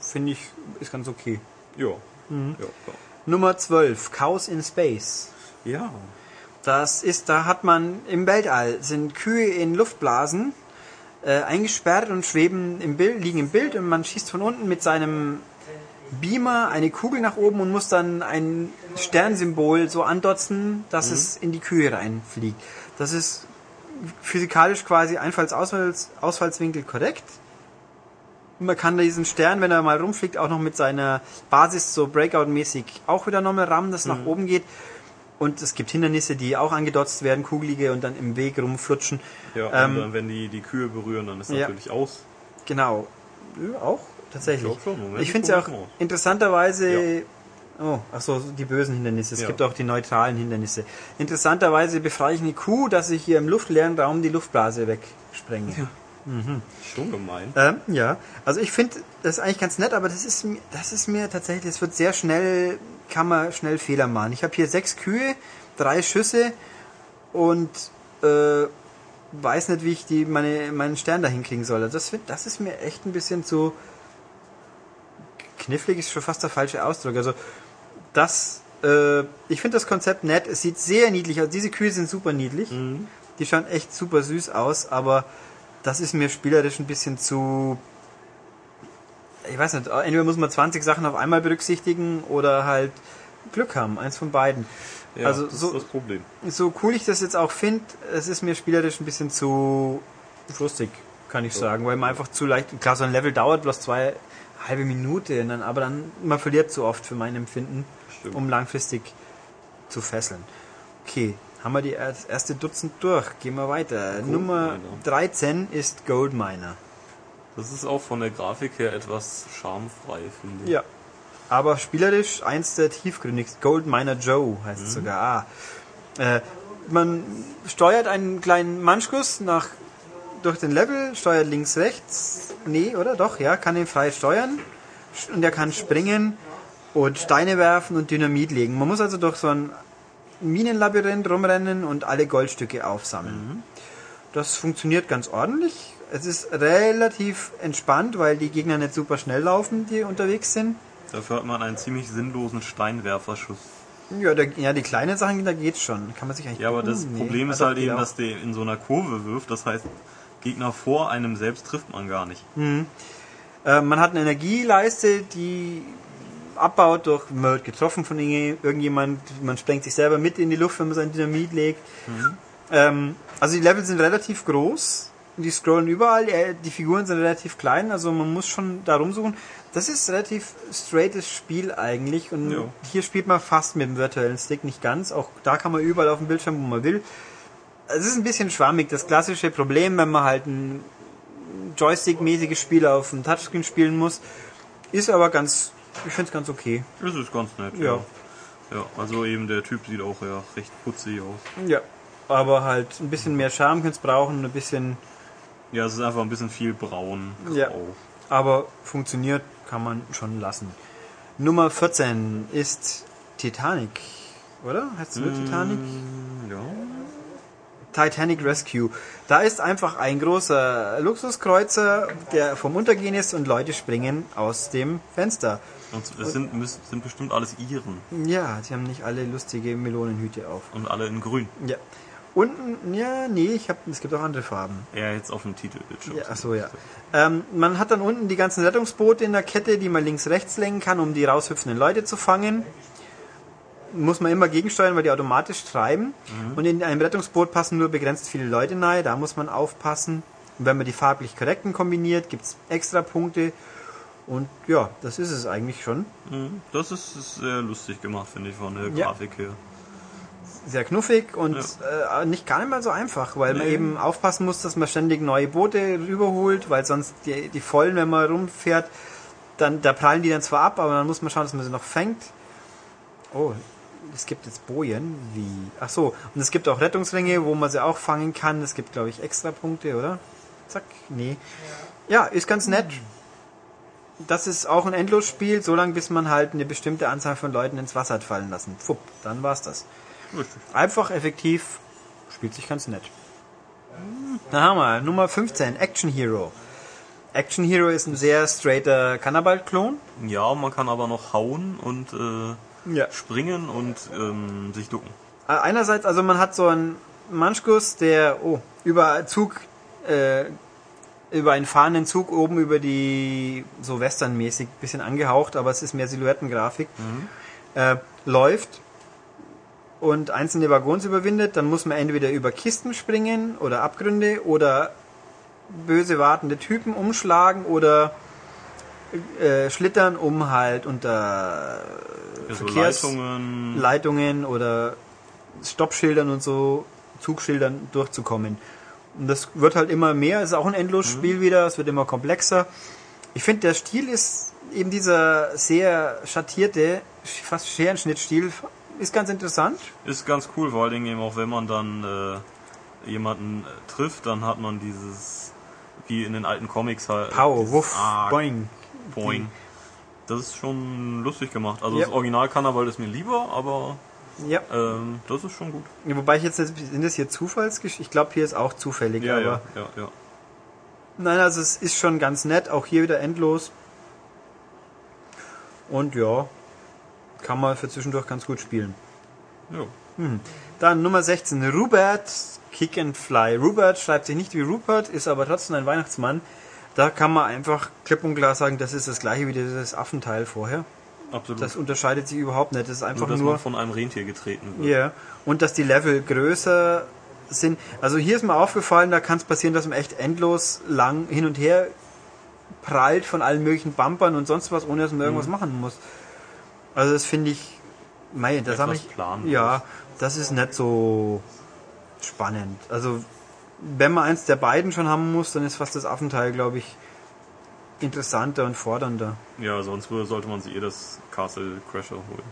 Finde ich, ist ganz okay. Ja. Ja, klar. Nummer 12, Chaos in Space. ja. Das ist, da hat man im Weltall sind Kühe in Luftblasen äh, eingesperrt und schweben im Bild, liegen im Bild und man schießt von unten mit seinem Beamer eine Kugel nach oben und muss dann ein Sternsymbol so andotzen, dass es in die Kühe reinfliegt. Das ist physikalisch quasi Einfalls-Ausfalls Ausfallswinkel korrekt. Und man kann diesen Stern, wenn er mal rumfliegt, auch noch mit seiner Basis so Breakout-mäßig auch wieder nochmal rammen, dass es nach oben geht. Und es gibt Hindernisse, die auch angedotzt werden, kugelige und dann im Weg rumflutschen. Ja, Ähm, und dann, wenn die die Kühe berühren, dann ist ja. natürlich aus. Genau. Ja, auch tatsächlich. Ich ich finde es ja auch aus. interessanterweise. Oh, ach so, die bösen Hindernisse. Es Ja. gibt auch die neutralen Hindernisse. Interessanterweise befreie ich eine Kuh, dass ich hier im luftleeren Raum die Luftblase wegsprenge. Ja. Schon gemein. Ähm, ja, also ich finde das ist eigentlich ganz nett, aber das ist, mir- das ist mir tatsächlich, es wird sehr schnell, kann man schnell Fehler machen. Ich habe hier sechs Kühe, drei Schüsse und äh, weiß nicht, wie ich die meine, meinen Stern da hinkriegen soll. Also das, das ist mir echt ein bisschen zu knifflig, ist schon fast der falsche Ausdruck. Also das, äh, ich finde das Konzept nett. Es sieht sehr niedlich aus. Diese Kühe sind super niedlich. Die schauen echt super süß aus, aber das ist mir spielerisch ein bisschen zu. Ich weiß nicht, entweder muss man 20 Sachen auf einmal berücksichtigen oder halt Glück haben, eins von beiden. Ja, also das so, ist das Problem. so cool ich das jetzt auch finde, es ist mir spielerisch ein bisschen zu frustig, kann ich sagen, weil man einfach zu leicht, klar, so ein Level dauert bloß zwei halbe Minute, dann, aber dann, man verliert zu oft für mein Empfinden, Stimmt. um langfristig zu fesseln. Okay, haben wir die er- erste Dutzend durch, gehen wir weiter. Nummer Miner. 13 ist Gold Miner. Das ist auch von der Grafik her etwas schamfrei, finde ich. Ja. Aber spielerisch eins der tiefgründigsten. Gold Miner Joe heißt es sogar. Ah. Äh, man steuert einen kleinen Manschkuss nach, durch den Level, steuert links, rechts. Nee, oder? Doch, ja, kann ihn frei steuern. Und er kann springen und Steine werfen und Dynamit legen. Man muss also durch so ein Minenlabyrinth rumrennen und alle Goldstücke aufsammeln. Das funktioniert ganz ordentlich. Es ist relativ entspannt, weil die Gegner nicht super schnell laufen, die unterwegs sind. Dafür hat man einen ziemlich sinnlosen Steinwerferschuss. Ja, da, ja, die kleinen Sachen, da geht's schon. Kann man sich eigentlich. Ja, aber das nee. Problem Ah, ist halt eben, dass der in so einer Kurve wirft. Das heißt, Gegner vor einem selbst trifft man gar nicht. Äh, man hat eine Energieleiste, die abbaut durch, man wird getroffen von irgend- irgendjemand, man sprengt sich selber mit in die Luft, wenn man sein Dynamit legt. Ähm, also die Level sind relativ groß, die scrollen überall, äh, die Figuren sind relativ klein, also man muss schon da rumsuchen. Das ist relativ straightes Spiel eigentlich und Ja. hier spielt man fast mit dem virtuellen Stick, nicht ganz. Auch da kann man überall auf dem Bildschirm, wo man will. Es ist ein bisschen schwammig, das klassische Problem, wenn man halt ein Joystick-mäßiges Spiel auf dem Touchscreen spielen muss. Ist aber ganz, ich finde es ganz okay. Das ist ganz nett. Ja. Ja, also eben der Typ sieht auch ja recht putzig aus. Ja. Aber halt ein bisschen mehr Charme könnte es brauchen, ein bisschen, Ja, es ist einfach ein bisschen viel braun. Ja. aber funktioniert, kann man schon lassen. Nummer 14 ist Titanic, oder? Heißt es nur Titanic? Mm, Ja. Titanic Rescue. Da ist einfach ein großer Luxuskreuzer, der vom Untergehen ist und Leute springen aus dem Fenster. Und es sind, müssen- sind bestimmt alles Iren. Ja, sie haben nicht alle lustige Melonenhüte auf. Und alle in grün. Ja. Unten, ja, nee, ich hab, es gibt auch andere Farben. Ja, jetzt auf dem Titelbildschirm. Ja, ach so, ja. Ähm, man hat dann unten die ganzen Rettungsboote in der Kette, die man links, rechts lenken kann, um die raushüpfenden Leute zu fangen. Muss man immer gegensteuern, weil die automatisch treiben. Und in einem Rettungsboot passen nur begrenzt viele Leute nahe, da muss man aufpassen. Und wenn man die farblich korrekten kombiniert, gibt's extra Punkte. Und ja, das ist es eigentlich schon. Mhm. Das ist, sehr lustig gemacht, finde ich, von der Ja. Grafik her. Sehr knuffig und äh, nicht gar nicht mal so einfach, weil man Nee. eben aufpassen muss, dass man ständig neue Boote rüberholt, weil sonst die, die vollen, wenn man rumfährt, dann da prallen die dann zwar ab, aber dann muss man schauen, dass man sie noch fängt. Oh, es gibt jetzt Bojen, wie. Ach so, und es gibt auch Rettungsringe, wo man sie auch fangen kann. Es gibt, glaube ich, extra Punkte, oder? Zack, nee. Ja, ist ganz nett. Das ist auch ein Endlosspiel, so lange bis man halt eine bestimmte Anzahl von Leuten ins Wasser hat fallen lassen. Fupp, dann war's das. Einfach, effektiv, spielt sich ganz nett. Da haben wir Nummer 15, Action Hero. Action Hero ist ein sehr straighter Cannibal-Klon. Ja, man kann aber noch hauen und äh, Ja. springen und ähm, sich ducken. Äh, Einerseits, also man hat so einen Manschguss, der oh, über Zug, äh, über einen fahrenden Zug oben über die, so westernmäßig, bisschen angehaucht, aber es ist mehr Silhouettengrafik, äh, läuft und einzelne Waggons überwindet, dann muss man entweder über Kisten springen oder Abgründe oder böse wartende Typen umschlagen oder äh, schlittern, um halt unter Also Verkehrs- Leitungen. Leitungen oder Stoppschildern und so, Zugschildern durchzukommen. Und das wird halt immer mehr, ist auch ein Endlosspiel wieder, es wird immer komplexer. Ich finde, der Stil ist eben dieser sehr schattierte, fast Scherenschnittstil, ist ganz interessant. Ist ganz cool, vor allen Dingen eben auch wenn man dann äh, jemanden äh, trifft, dann hat man dieses, wie in den alten Comics halt. Pow, wuff, boing. boing. Das ist schon lustig gemacht. Also Ja. das Original Cannibal ist mir lieber, aber Ja. ähm, das ist schon gut. Wobei ich jetzt, nicht- sind das hier Zufallsgeschichten? Ich glaube, hier ist auch zufällig, aber. ja, ja, ja. Nein, also es ist schon ganz nett, auch hier wieder endlos. Und ja, kann man für zwischendurch ganz gut spielen. ja. Dann Nummer 16, Rupert Kick and Fly. Rupert schreibt sich nicht wie Rupert, ist aber trotzdem ein Weihnachtsmann. Da kann man einfach klipp und klar sagen, das ist das gleiche wie dieses Affenteil vorher. Absolut. Das unterscheidet sich überhaupt nicht. Das ist nur, einfach dass nur. man von einem Rentier getreten wird. Ja. Und dass die Level größer sind. Also hier ist mir aufgefallen, da kann es passieren, dass man echt endlos lang hin und her prallt von allen möglichen Bumpern und sonst was, ohne dass man irgendwas machen muss. Also das finde ich, mei, das habe ich, planlos. ja, das ist nicht so spannend. Also wenn man eins der beiden schon haben muss, dann ist fast das Affenteil, glaube ich, interessanter und fordernder. Ja, sonst würde- sollte man sich eh das Castle Crasher holen.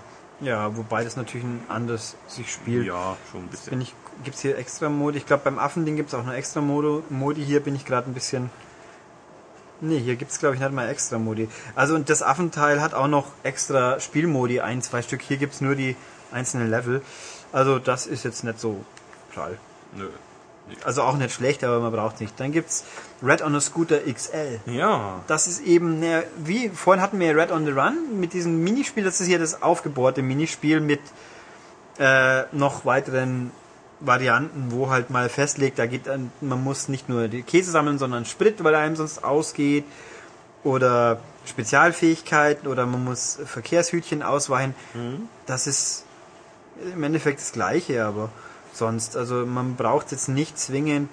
Ja, wobei das natürlich ein anders sich spielt. Ja, schon ein bisschen. Bin ich, gibt's hier extra Modi? Ich glaube, beim Affending gibt's auch noch extra Modo, Modi. Hier bin ich gerade ein bisschen. Nee, hier gibt's glaube ich nicht mal extra Modi. Also und das Affenteil hat auch noch extra Spielmodi, ein, zwei Stück. Hier gibt's nur die einzelnen Level. Also das ist jetzt nicht so prall. Nö. Also auch nicht schlecht, aber man braucht nicht. Dann gibt's Red on a Scooter XL. Ja, Das ist eben, ne, wie vorhin hatten wir Red on the Run mit diesem Minispiel. Das ist hier das aufgebohrte Minispiel mit äh, noch weiteren Varianten, wo halt mal festlegt, da geht man muss nicht nur die Käse sammeln, sondern Sprit, weil er einem sonst ausgeht. Oder Spezialfähigkeiten oder man muss Verkehrshütchen ausweichen. Das ist im Endeffekt das Gleiche, aber sonst, also man braucht jetzt nicht zwingend,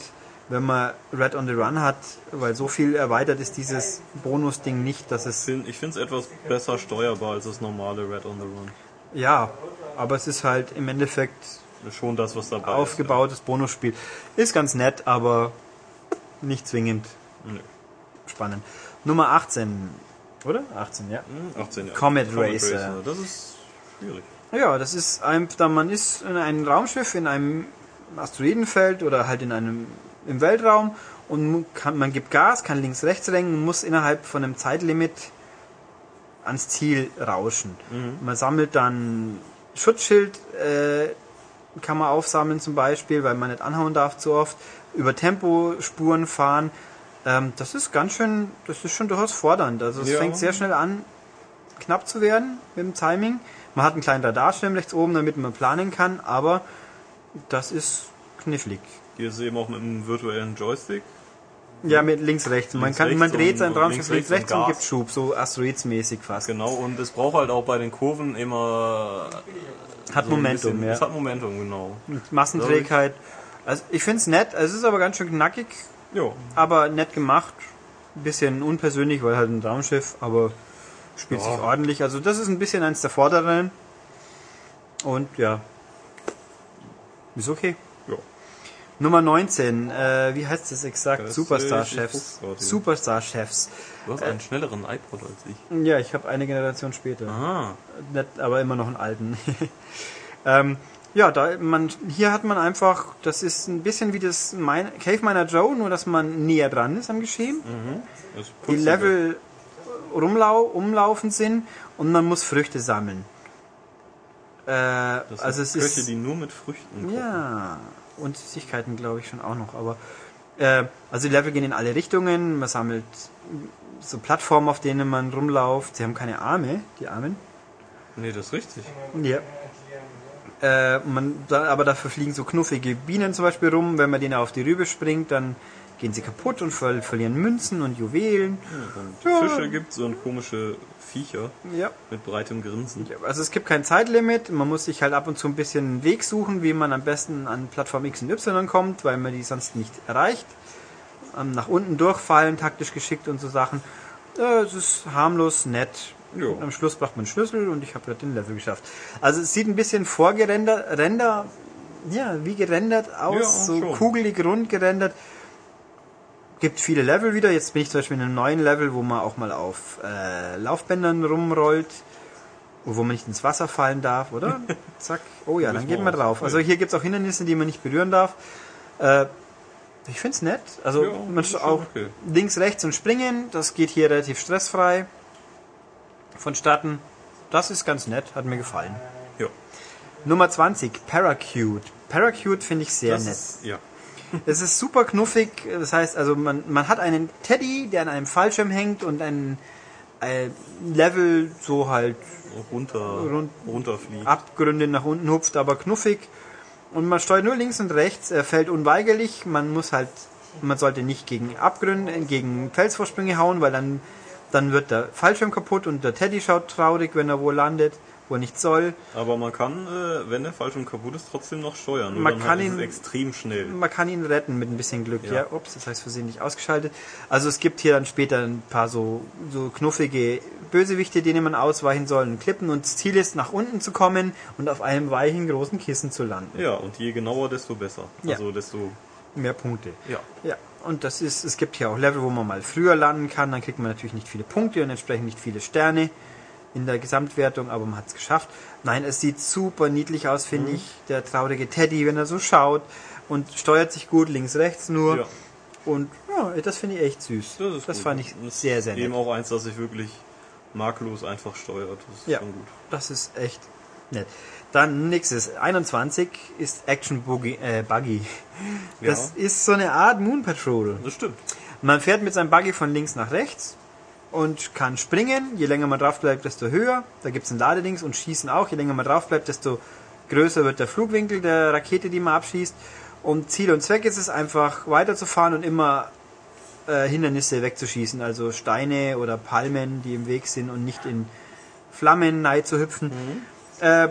wenn man Red on the Run hat, weil so viel erweitert ist dieses Bonus-Ding nicht, dass es, ich finde es etwas besser steuerbar als das normale Red on the Run. ja, aber es ist halt im Endeffekt Schon das, was dabei aufgebautes Bonusspiel. Ist ganz nett, aber nicht zwingend ist. Ja. Nö. spannend. Nummer 18, oder? 18, ja. Hm, 18 Jahre. Comet Racer. Das ist schwierig. Ja, das ist einfach, man ist in einem Raumschiff, in einem Asteroidenfeld oder halt in einem im Weltraum und kann, man gibt Gas, kann links, rechts lenken und muss innerhalb von einem Zeitlimit ans Ziel rauschen. Man sammelt dann Schutzschild, äh, kann man aufsammeln zum Beispiel, weil man nicht anhauen darf zu oft. Über Tempospuren fahren. Ähm, das ist ganz schön, das ist schon durchaus fordernd. Also es Ja. fängt sehr schnell an, knapp zu werden mit dem Timing. Man hat einen kleinen Radarschirm rechts oben, damit man planen kann, aber das ist knifflig. Hier ist es eben auch mit einem virtuellen Joystick. Ja, mit links, rechts. Man, Links, kann, man rechts dreht und- sein und Raumschiff links, rechts und und gibt Schub, so Asteroidsmäßig fast. Genau, und es braucht halt auch bei den Kurven immer Hat so Momentum, bisschen- ja. Es hat Momentum, genau. Massenträgheit. Also ich finde es nett, es ist aber ganz schön knackig, Ja, aber nett gemacht. Ein bisschen unpersönlich, weil halt ein Raumschiff, aber spielt Ja. sich ordentlich. Also das ist ein bisschen eins der vorderen. Und ja. Ist okay. ja. Nummer 19, äh, wie heißt das exakt? Das, Superstar äh, ich Chefs. guck's grad hier. Superstar Chefs. Du hast einen schnelleren iPod als ich. Ja, ich habe eine Generation später. Ah, Nicht, aber immer noch einen alten. ähm, ja, da man hier hat man einfach, das ist ein bisschen wie das mein, Cave Miner Joe, nur dass man näher dran ist am Geschehen. ist Die. Level rumlau umlaufend sind und man muss Früchte sammeln. Äh, Das also es Köche, ist die nur mit Früchten kochen. ja und Süßigkeiten glaube ich schon auch noch, aber äh, also die Level gehen in alle Richtungen. Man sammelt so Plattformen, auf denen man rumläuft. Sie haben keine Arme, die Armen. Nee, das ist richtig. Ja. Äh, man, aber dafür fliegen so knuffige Bienen zum Beispiel rum. Wenn man denen auf die Rübe springt, dann gehen sie kaputt und ver verlieren Münzen und Juwelen. Und Ja. Fische gibt so und komische Viecher Ja. mit breitem Grinsen. Also es gibt kein Zeitlimit. Man muss sich halt ab und zu ein bisschen einen Weg suchen, wie man am besten an Plattform X und Y kommt, weil man die sonst nicht erreicht. Ähm, nach unten durchfallen, taktisch geschickt und so Sachen. Äh, es ist harmlos, nett. Jo. Am Schluss braucht man einen Schlüssel und ich habe gerade den Level geschafft. Also es sieht ein bisschen vorgerendert, Render, ja, wie gerendert aus, Ja, so schon. kugelig rund gerendert. Gibt viele Level wieder. Jetzt bin ich zum Beispiel in einem neuen Level, wo man auch mal auf äh, Laufbändern rumrollt, wo man nicht ins Wasser fallen darf, oder? Zack. Oh ja, dann geht man drauf. Also hier gibt es auch Hindernisse, die man nicht berühren darf. Äh, ich finde es nett. Also Ja, man auch okay. links, rechts und springen. Das geht hier relativ stressfrei vonstatten. Das ist ganz nett, hat mir gefallen. Ja, Nummer 20, Paracute. Paracute finde ich sehr das nett. ist, ja. Es ist super knuffig. Das heißt, also man, man hat einen Teddy, der an einem Fallschirm hängt und ein, ein Level so halt runter, Rund- runterfliegt. Abgründe nach unten hupft, aber knuffig. Und man steuert nur links und rechts. Er fällt unweigerlich. Man muss halt, man sollte nicht gegen Abgründe, gegen Felsvorsprünge hauen, weil dann, dann wird der Fallschirm kaputt und der Teddy schaut traurig, wenn er wo landet, wo er nicht soll. Aber man kann, äh, wenn der Fallschirm kaputt ist, trotzdem noch steuern. Man kann halt ihn- extrem schnell. Man kann ihn retten mit ein bisschen Glück. Ja, Ja. ups, das heißt versehentlich ausgeschaltet. Also es gibt hier dann später ein paar so, so knuffige Bösewichte, denen man ausweichen soll und klippen. Und das Ziel ist, nach unten zu kommen und auf einem weichen großen Kissen zu landen. Ja, und je genauer, desto besser. Ja. Also desto, Mehr Punkte. ja. Ja, und das ist, es gibt hier auch Level, wo man mal früher landen kann, dann kriegt man natürlich nicht viele Punkte und entsprechend nicht viele Sterne in der Gesamtwertung, aber man hat es geschafft. Nein, es sieht super niedlich aus, finde Mhm. ich, der traurige Teddy, wenn er so schaut und steuert sich gut links, rechts nur. ja. Und ja, das finde ich echt süß. Das gut. fand ich Das sehr, sehr Eben nett. auch eins, das sich wirklich makellos einfach steuert. Das ist Ja. schon gut. Das ist echt nett. Dann nächstes, 21 ist Action Boogie, äh, Buggy. Das ist so eine Art Moon Patrol. Das stimmt. Man fährt mit seinem Buggy von links nach rechts und kann springen. Je länger man drauf bleibt, desto höher. Da gibt es ein Ladedings und schießen auch. Je länger man drauf bleibt, desto größer wird der Flugwinkel der Rakete, die man abschießt. Und Ziel und Zweck ist es einfach weiterzufahren und immer äh, Hindernisse wegzuschießen. Also Steine oder Palmen, die im Weg sind und nicht in Flammen zu hüpfen. Äh,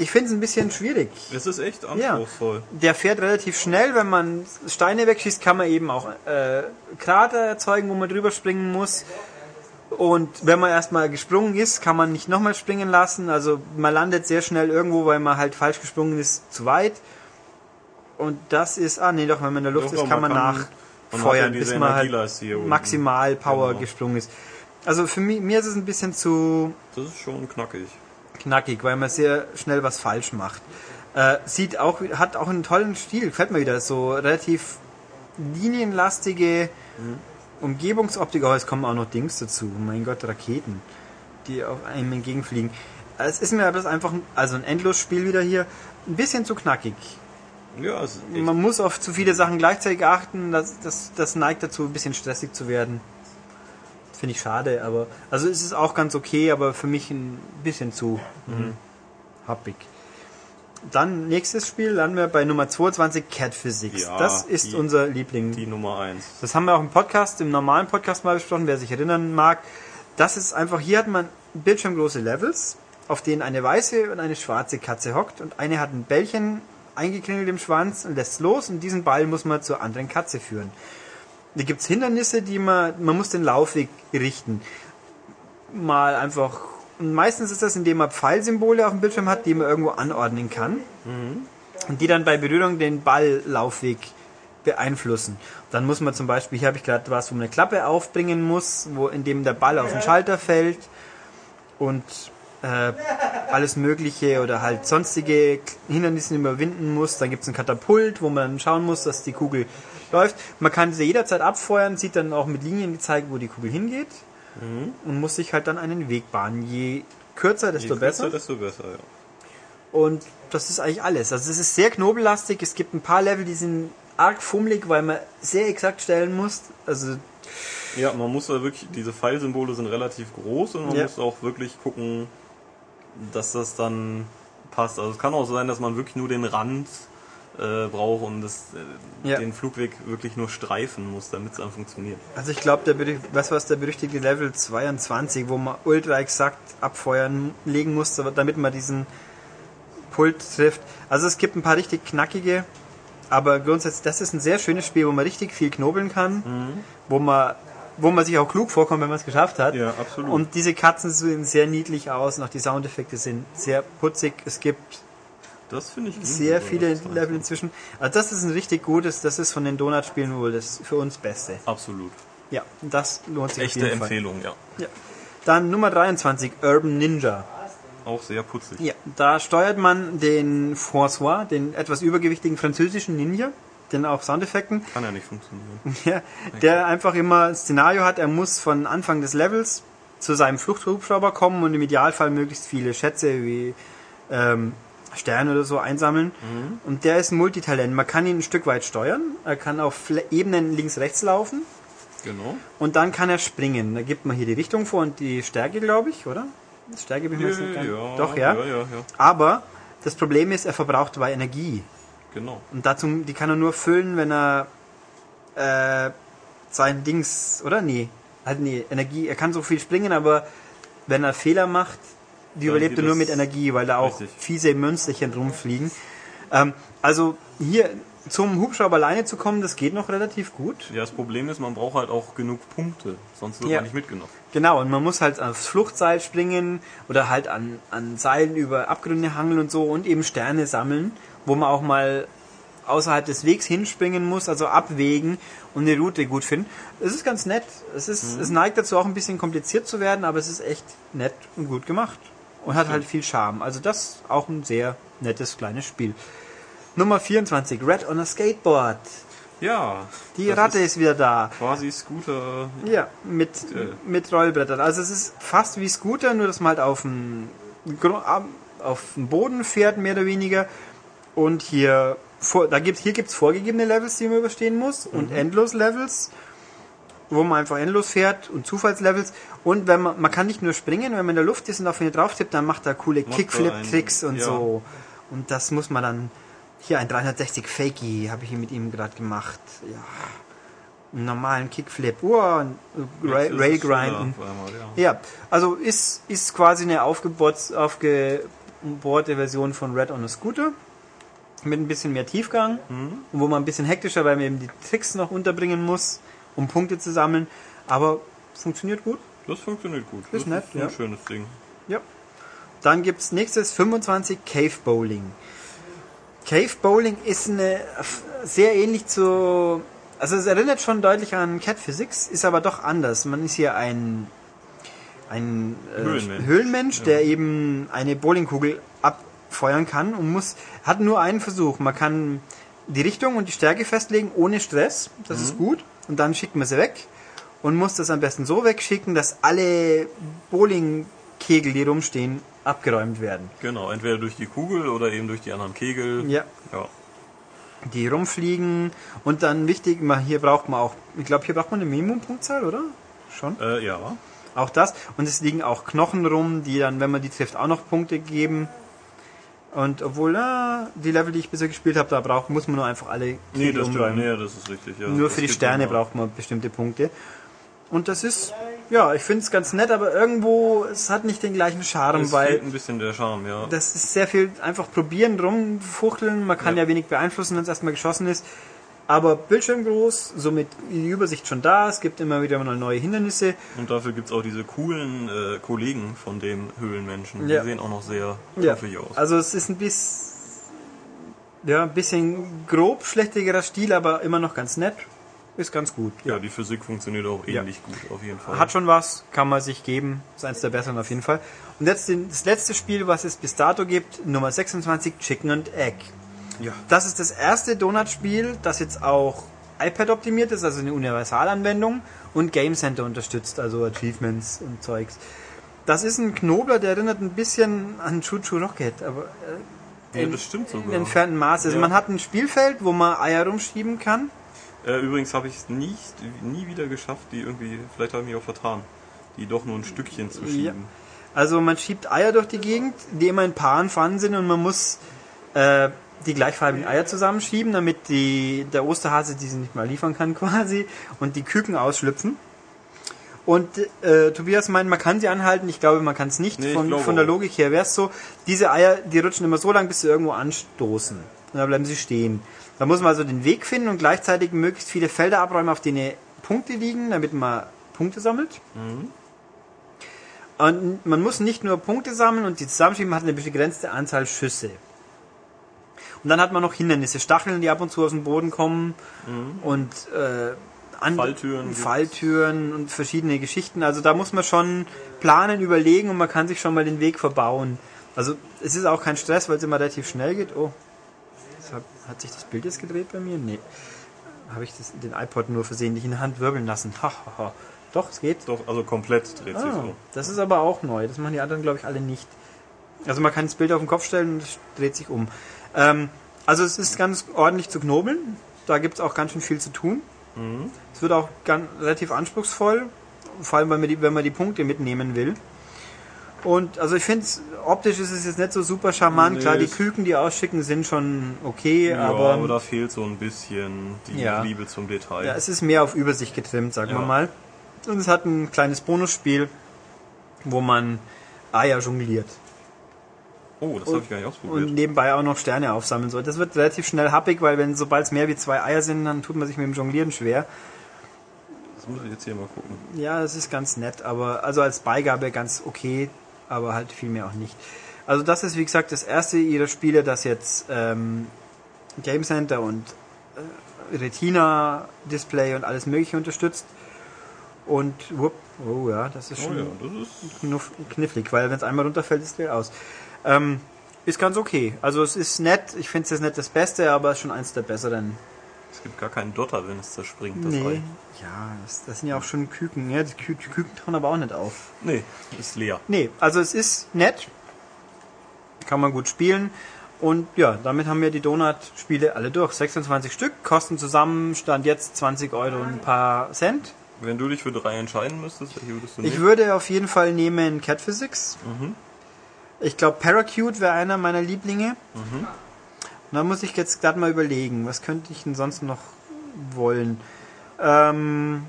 ich finde es ein bisschen schwierig. Es ist echt anspruchsvoll. Der fährt relativ schnell. Wenn man Steine wegschießt, kann man eben auch äh, Krater erzeugen, wo man drüber springen muss. Und wenn man erstmal gesprungen ist, kann man nicht nochmal springen lassen. Also man landet sehr schnell irgendwo, weil man halt falsch gesprungen ist, zu weit. Und das ist, ah nee, doch, wenn man in der Luft Doch, ist, kann man, hat nachfeuern, ja bis man halt maximal Power Genau. gesprungen ist. Also für mich, mir ist es ein bisschen zu Das ist schon knackig. Knackig, weil man sehr schnell was falsch macht. Äh, sieht auch, hat auch einen tollen Stil, gefällt mir wieder. So relativ linienlastige Umgebungsoptik. Oh, es kommen auch noch Dings dazu. Mein Gott, Raketen, die auf einem entgegenfliegen. Es ist mir aber das einfach, also ein Endlosspiel wieder hier, ein bisschen zu knackig. Ja, Man muss auf zu viele Sachen gleichzeitig achten, das, das, das neigt dazu, ein bisschen stressig zu werden. Finde ich schade, aber, also es ist auch ganz okay, aber für mich ein bisschen zu Mhm. happig. Dann nächstes Spiel landen wir bei Nummer 22, Cat Physics. Ja, das ist die- unser Liebling. die Nummer 1. Das haben wir auch im Podcast, im normalen Podcast mal besprochen, wer sich erinnern mag. Das ist einfach, hier hat man bildschirmgroße Levels, auf denen eine weiße und eine schwarze Katze hockt und eine hat ein Bällchen eingekringelt im Schwanz und lässt los und diesen Ball muss man zur anderen Katze führen. Da gibt's Hindernisse, die man, man muss den Laufweg richten. Mal einfach, und meistens ist das, indem man Pfeilsymbole auf dem Bildschirm hat, die man irgendwo anordnen kann und die dann bei Berührung den Balllaufweg beeinflussen. Dann muss man zum Beispiel, hier habe ich gerade was, wo man eine Klappe aufbringen muss, wo in dem der Ball auf den Schalter fällt und äh, alles Mögliche oder halt sonstige Hindernisse überwinden muss. Dann gibt es ein Katapult, wo man schauen muss, dass die Kugel läuft. Man kann sie jederzeit abfeuern, sieht dann auch mit Linien gezeigt, wo die Kugel hingeht und muss sich halt dann einen Weg bahnen. Je kürzer, desto Je besser. kürzer, desto besser, ja. Und das ist eigentlich alles. Also es ist sehr knobellastig. Es gibt ein paar Level, die sind arg fummelig, weil man sehr exakt stellen muss. Also Ja, man muss da wirklich, diese Pfeilsymbole sind relativ groß und man Ja. muss auch wirklich gucken, dass das dann passt. Also es kann auch sein, dass man wirklich nur den Rand äh, braucht und das, äh, Ja. den Flugweg wirklich nur streifen muss, damit es dann funktioniert. Also ich glaube, der was was der berüchtigte Level 22, wo man ultra exakt abfeuern legen muss, damit man diesen Pult trifft. Also es gibt ein paar richtig knackige, aber grundsätzlich, das ist ein sehr schönes Spiel, wo man richtig viel knobeln kann, wo man wo man sich auch klug vorkommt, wenn man es geschafft hat. Ja, absolut. Und diese Katzen sehen sehr niedlich aus und auch die Soundeffekte sind sehr putzig. Es gibt Das finde ich sehr viele Level inzwischen. Also das ist ein richtig gutes, das ist von den Donut-Spielen wohl das für uns Beste. Absolut. Ja, das lohnt sich Echte auf jeden Fall. Empfehlung, ja. Ja. Dann Nummer 23, Urban Ninja. Auch sehr putzig. Ja, da steuert man den François, den etwas übergewichtigen französischen Ninja, den auch Soundeffekten, Kann ja nicht funktionieren. ja, der einfach immer ein Szenario hat, er muss von Anfang des Levels zu seinem Fluchthubschrauber kommen und im Idealfall möglichst viele Schätze wie ähm, Sterne oder so einsammeln. Und der ist ein Multitalent. Man kann ihn ein Stück weit steuern. Er kann auf Ebenen links-rechts laufen. Genau. Und dann kann er springen. Da gibt man hier die Richtung vor und die Stärke, glaube ich, oder? Stärke bin ich mir jetzt nicht ganz. Doch, ja. Ja, ja, ja. Aber das Problem ist, er verbraucht dabei Energie. Genau. Und dazu, die kann er nur füllen, wenn er äh, sein Dings, oder? Nee. Halt nee, Energie. Er kann so viel springen, aber wenn er Fehler macht, die überlebt er nur mit Energie, weil da auch Richtig. fiese Münsterchen rumfliegen. Ähm, also hier zum Hubschrauber alleine zu kommen, das geht noch relativ gut. Ja, das Problem ist, man braucht halt auch genug Punkte, sonst wird Ja. man nicht mitgenommen. Genau, und man muss halt aufs Fluchtseil springen oder halt an, an Seilen über Abgründe hangeln und so und eben Sterne sammeln, wo man auch mal außerhalb des Wegs hinspringen muss, also abwägen und eine Route gut finden. Es ist ganz nett. Es, ist, es neigt dazu auch ein bisschen kompliziert zu werden, aber es ist echt nett und gut gemacht. Und hat halt viel Charme. Also das auch ein sehr nettes kleines Spiel. Nummer 24, Red on a Skateboard. Ja. Die Ratte ist wieder da. Quasi Scooter. Ja, mit, Äh. mit Rollbrettern. Also es ist fast wie Scooter, nur dass man halt auf dem, auf dem Boden fährt, mehr oder weniger. Und hier, vor, da gibt, hier gibt's vorgegebene Levels, die man überstehen muss. Mhm. Und Endlos-Levels, wo man einfach endlos fährt. Und Zufallslevels. Und wenn man, man kann nicht nur springen, wenn man in der Luft ist und auf ihn drauf tippt, dann macht er coole Kickflip-Tricks und ja. so. Und das muss man dann, hier ein 360 Fakey habe ich hier mit ihm gerade gemacht. Ja einen normalen Kickflip, ein Ra Jetzt ist es Rail schneller grinden. auf einmal, ja. Ja, also ist, ist quasi eine aufgebohrte, aufgebohrte Version von Red on a Scooter mit ein bisschen mehr Tiefgang Mhm. und wo man ein bisschen hektischer, weil man eben die Tricks noch unterbringen muss, um Punkte zu sammeln. Aber funktioniert gut. Das funktioniert gut. Ist das nett, ist ein ja. schönes Ding. Ja. Dann gibt's nächstes 25 Cave Bowling. Cave Bowling ist eine sehr ähnlich zu also es erinnert schon deutlich an Cat Physics, ist aber doch anders. Man ist hier ein ein äh, Höhlenmensch. Höhlenmensch, der eben eine Bowlingkugel abfeuern kann und muss hat nur einen Versuch. Man kann die Richtung und die Stärke festlegen ohne Stress. Das ist gut. Und dann schickt man sie weg und muss das am besten so wegschicken, dass alle Bowling Kegel, die rumstehen, abgeräumt werden. Genau, entweder durch die Kugel oder eben durch die anderen Kegel. Ja. Ja. Die rumfliegen und dann wichtig, hier braucht man auch, ich glaube, hier braucht man eine Minimum-Punktzahl, oder? Schon? Äh, ja. Auch das. Und es liegen auch Knochen rum, die dann, wenn man die trifft, auch noch Punkte geben. Und obwohl, na, die Level, die ich bisher gespielt habe, da braucht, muss man nur einfach alle Nee, das umräumen. Nee, das ist richtig. Ja. Nur Das für die Sterne braucht man bestimmte Punkte. Und das ist, ja, ich finde es ganz nett, aber irgendwo, es hat nicht den gleichen Charme, Es weil fehlt ein bisschen der Charme, ja. das ist sehr viel einfach probieren, rumfuchteln. Man kann ja, Ja. wenig beeinflussen, wenn es erstmal geschossen ist. Aber Bildschirm groß, somit die Übersicht schon da. Es gibt immer wieder mal neue Hindernisse. Und dafür gibt's auch diese coolen äh, Kollegen von dem Höhlenmenschen. Ja. Die sehen auch noch sehr Ja. knuffig aus. Also es ist ein bisschen, ja, ein bisschen grob, schlechterer Stil, aber immer noch ganz nett. Ist ganz gut. ja, die Physik funktioniert auch Ja. ähnlich gut, auf jeden Fall. Hat schon was, kann man sich geben. Ist eins der besseren auf jeden Fall. Und jetzt das letzte Spiel, was es bis dato gibt, Nummer 26, Chicken and Egg. Ja. Das ist das erste Donut-Spiel, das jetzt auch iPad optimiert ist, also eine Universalanwendung und Game Center unterstützt, also Achievements und Zeugs. Das ist ein Knobler, der erinnert ein bisschen an Choo Rocket, aber äh, ja, in, in entfernten Maß. Also Ja. man hat ein Spielfeld, wo man Eier rumschieben kann. Äh, übrigens habe ich es nie, nie wieder geschafft, die irgendwie, vielleicht habe ich mich auch vertan, die doch nur ein Stückchen zu schieben. Also man schiebt Eier durch die Gegend, die immer in Paaren vorhanden sind und man muss äh, die gleichfarbigen Eier zusammenschieben, damit die, der Osterhase diese nicht mal liefern kann quasi und die Küken ausschlüpfen. Und äh, Tobias meint, man kann sie anhalten. Ich glaube, man kann es nicht. Nee, von, von der. Logik her wäre es so, diese Eier, die rutschen immer so lang, bis sie irgendwo anstoßen. Und dann bleiben sie stehen. Da muss man also den Weg finden und gleichzeitig möglichst viele Felder abräumen, auf denen Punkte liegen, damit man Punkte sammelt. Und man muss nicht nur Punkte sammeln und die zusammenschieben, man hat eine begrenzte Anzahl Schüsse. Und dann hat man noch Hindernisse, Stacheln, die ab und zu aus dem Boden kommen und äh, Falltüren. Falltüren und verschiedene Geschichten. Also da muss man schon planen, überlegen und man kann sich schon mal den Weg verbauen. Also es ist auch kein Stress, weil es immer relativ schnell geht. Oh, hat, hat sich das Bild jetzt gedreht bei mir? Nee. Habe ich das, den iPod nur versehentlich in der Hand wirbeln lassen. Ha, ha, ha. Doch, es geht. Doch, also komplett dreht sich Ah, so. das ist aber auch neu. Das machen die anderen, glaube ich, alle nicht. Also man kann das Bild auf den Kopf stellen und es dreht sich um. Ähm, also es ist ganz ordentlich zu knobeln. Da gibt es auch ganz schön viel zu tun. Es wird auch ganz, relativ anspruchsvoll, vor allem wenn man die, wenn man die Punkte mitnehmen will. Und also ich finde, optisch ist es jetzt nicht so super charmant. Nee, Klar, die es- Küken, die ausschicken, sind schon okay, Ja, aber, aber, da fehlt so ein bisschen die Ja. Liebe zum Detail. ja, es ist mehr auf Übersicht getrimmt, sagen wir Ja. mal. Und es hat ein kleines Bonusspiel, wo man Eier jongliert. Oh, das habe ich gar nicht ausprobiert. und nebenbei auch noch Sterne aufsammeln soll. Das wird relativ schnell happig, weil wenn sobald es mehr wie zwei Eier sind, dann tut man sich mit dem Jonglieren schwer. Das muss ich jetzt hier mal gucken. Ja, das ist ganz nett, aber also als Beigabe ganz okay, aber halt viel mehr auch nicht. Also das ist wie gesagt das erste ihrer Spiele, das jetzt ähm, Game Center und äh, Retina Display und alles mögliche unterstützt. Und wupp, oh ja, das ist Oh schon ja, das ist. knuff, knifflig, weil wenn es einmal runterfällt, ist der aus. Ähm, ist ganz okay. Also es ist nett, ich finde es jetzt nicht das Beste, aber schon eins der besseren. Es gibt gar keinen Dotter, wenn es zerspringt, das Nee. Ei. Ja, das, das sind ja auch schon Küken. Ja, die Kü die Küken tauchen aber auch nicht auf. Nee, ist leer. Nee, also es ist nett. Kann man gut spielen. Und ja, damit haben wir die Donut-Spiele alle durch. 26 Stück, kosten zusammen, stand jetzt 20 Euro und ein paar Cent. Wenn du dich für drei entscheiden müsstest, welche würdest du Ich nehmen? würde auf jeden Fall nehmen Cat Physics. Ich glaube, Paracute wäre einer meiner Lieblinge. Und da muss ich jetzt gerade mal überlegen, was könnte ich denn sonst noch wollen? Ähm,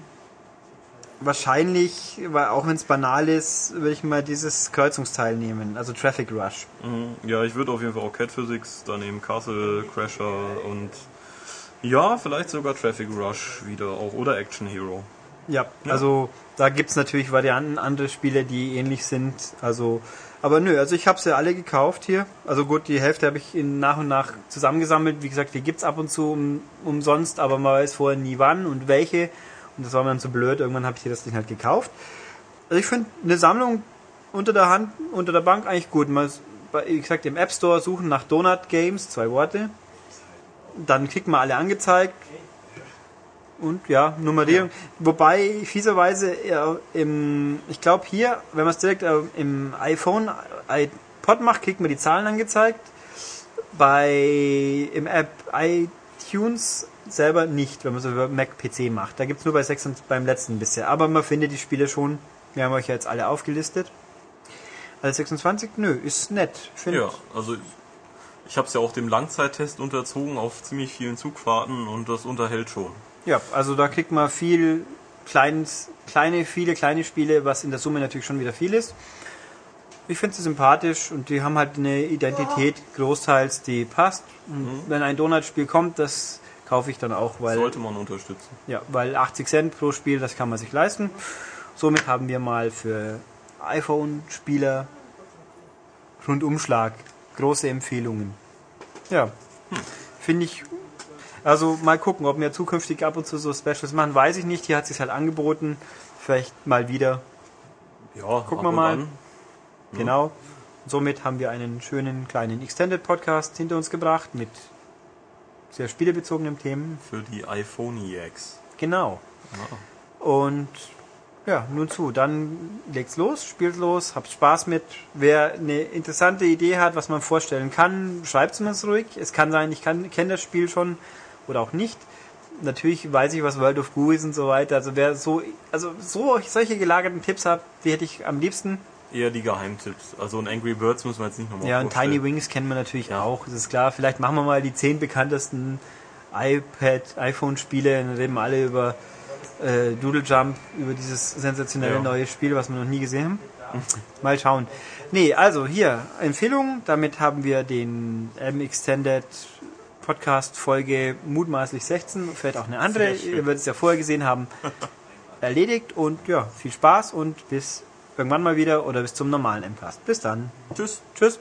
wahrscheinlich, weil auch wenn es banal ist, würde ich mal dieses Kreuzungsteil nehmen, also Traffic Rush. Mhm. Ja, ich würde auf jeden Fall auch Cat Physics, daneben Castle Crasher und ja, vielleicht sogar Traffic Rush wieder auch oder Action Hero. Ja, Ja. also da gibt's natürlich Varianten, andere Spiele, die ähnlich sind. Also, aber nö, also ich habe sie alle gekauft hier. Also gut, die Hälfte habe ich in nach und nach zusammengesammelt. Wie gesagt, die gibt's ab und zu um, umsonst, aber man weiß vorher nie wann und welche. Und das war mir dann zu blöd. Irgendwann habe ich hier das Ding halt gekauft. Also ich finde eine Sammlung unter der Hand, unter der Bank eigentlich gut. Bei- wie gesagt, im App Store suchen nach Donut Games, zwei Worte. Dann kriegt man alle angezeigt Und ja, Nummerierung. Ja. Wobei fieserweise ja, im, ich glaube hier, wenn man es direkt äh, im iPhone, iPod macht, kriegt man die Zahlen angezeigt. Bei im App iTunes selber nicht, wenn man es über Mac PC macht. Da gibt es nur bei 6 und beim letzten bisher. Aber man findet die Spiele schon. Wir haben euch ja jetzt alle aufgelistet. Also 26, nö, ist nett. Ja, also ich habe es ja auch dem Langzeittest unterzogen auf ziemlich vielen Zugfahrten und das unterhält schon. Ja, also da kriegt man viel kleines, kleine, viele kleine Spiele, was in der Summe natürlich schon wieder viel ist. Ich finde sie sympathisch und die haben halt eine Identität großteils, die passt. Und mhm. wenn ein Donut-Spiel kommt, das kaufe ich dann auch, weil. Sollte man unterstützen. Ja, weil 80 Cent pro Spiel, das kann man sich leisten. Somit haben wir mal für iPhone-Spieler Rundumschlag große Empfehlungen. Ja, hm. finde ich also mal gucken, ob wir zukünftig ab und zu so Specials machen, weiß ich nicht. Hier hat sich halt angeboten. Vielleicht mal wieder. Ja, gucken wir mal. An. Genau. Ja. Somit haben wir einen schönen kleinen Extended Podcast hinter uns gebracht mit sehr spielebezogenen Themen. Für die iPhoniacs. Genau. Ja. Und ja, nun zu. Dann legt's los, spielt los, habt Spaß mit. Wer eine interessante Idee hat, was man vorstellen kann, schreibt es mir ruhig. Es kann sein, ich kenne das Spiel schon oder auch nicht. Natürlich weiß ich, was World of Goo ist und so weiter. Also wer so, also so solche gelagerten Tipps hat, die hätte ich am liebsten. Eher die Geheimtipps. Also ein Angry Birds muss man jetzt nicht nochmal Ja, und Tiny Wings kennen wir natürlich ja. auch. Das ist klar. Vielleicht machen wir mal die zehn bekanntesten iPad, iPhone-Spiele und reden alle über äh, Doodle Jump, über dieses sensationelle ja. neue Spiel, was wir noch nie gesehen haben. Mal schauen. Nee, also hier, Empfehlung. Damit haben wir den M Extended Podcast-Folge mutmaßlich 16, vielleicht auch eine andere, ihr werdet es ja vorher gesehen haben, erledigt. Und ja, viel Spaß und bis irgendwann mal wieder oder bis zum normalen MCAST. Bis dann. Tschüss. Tschüss.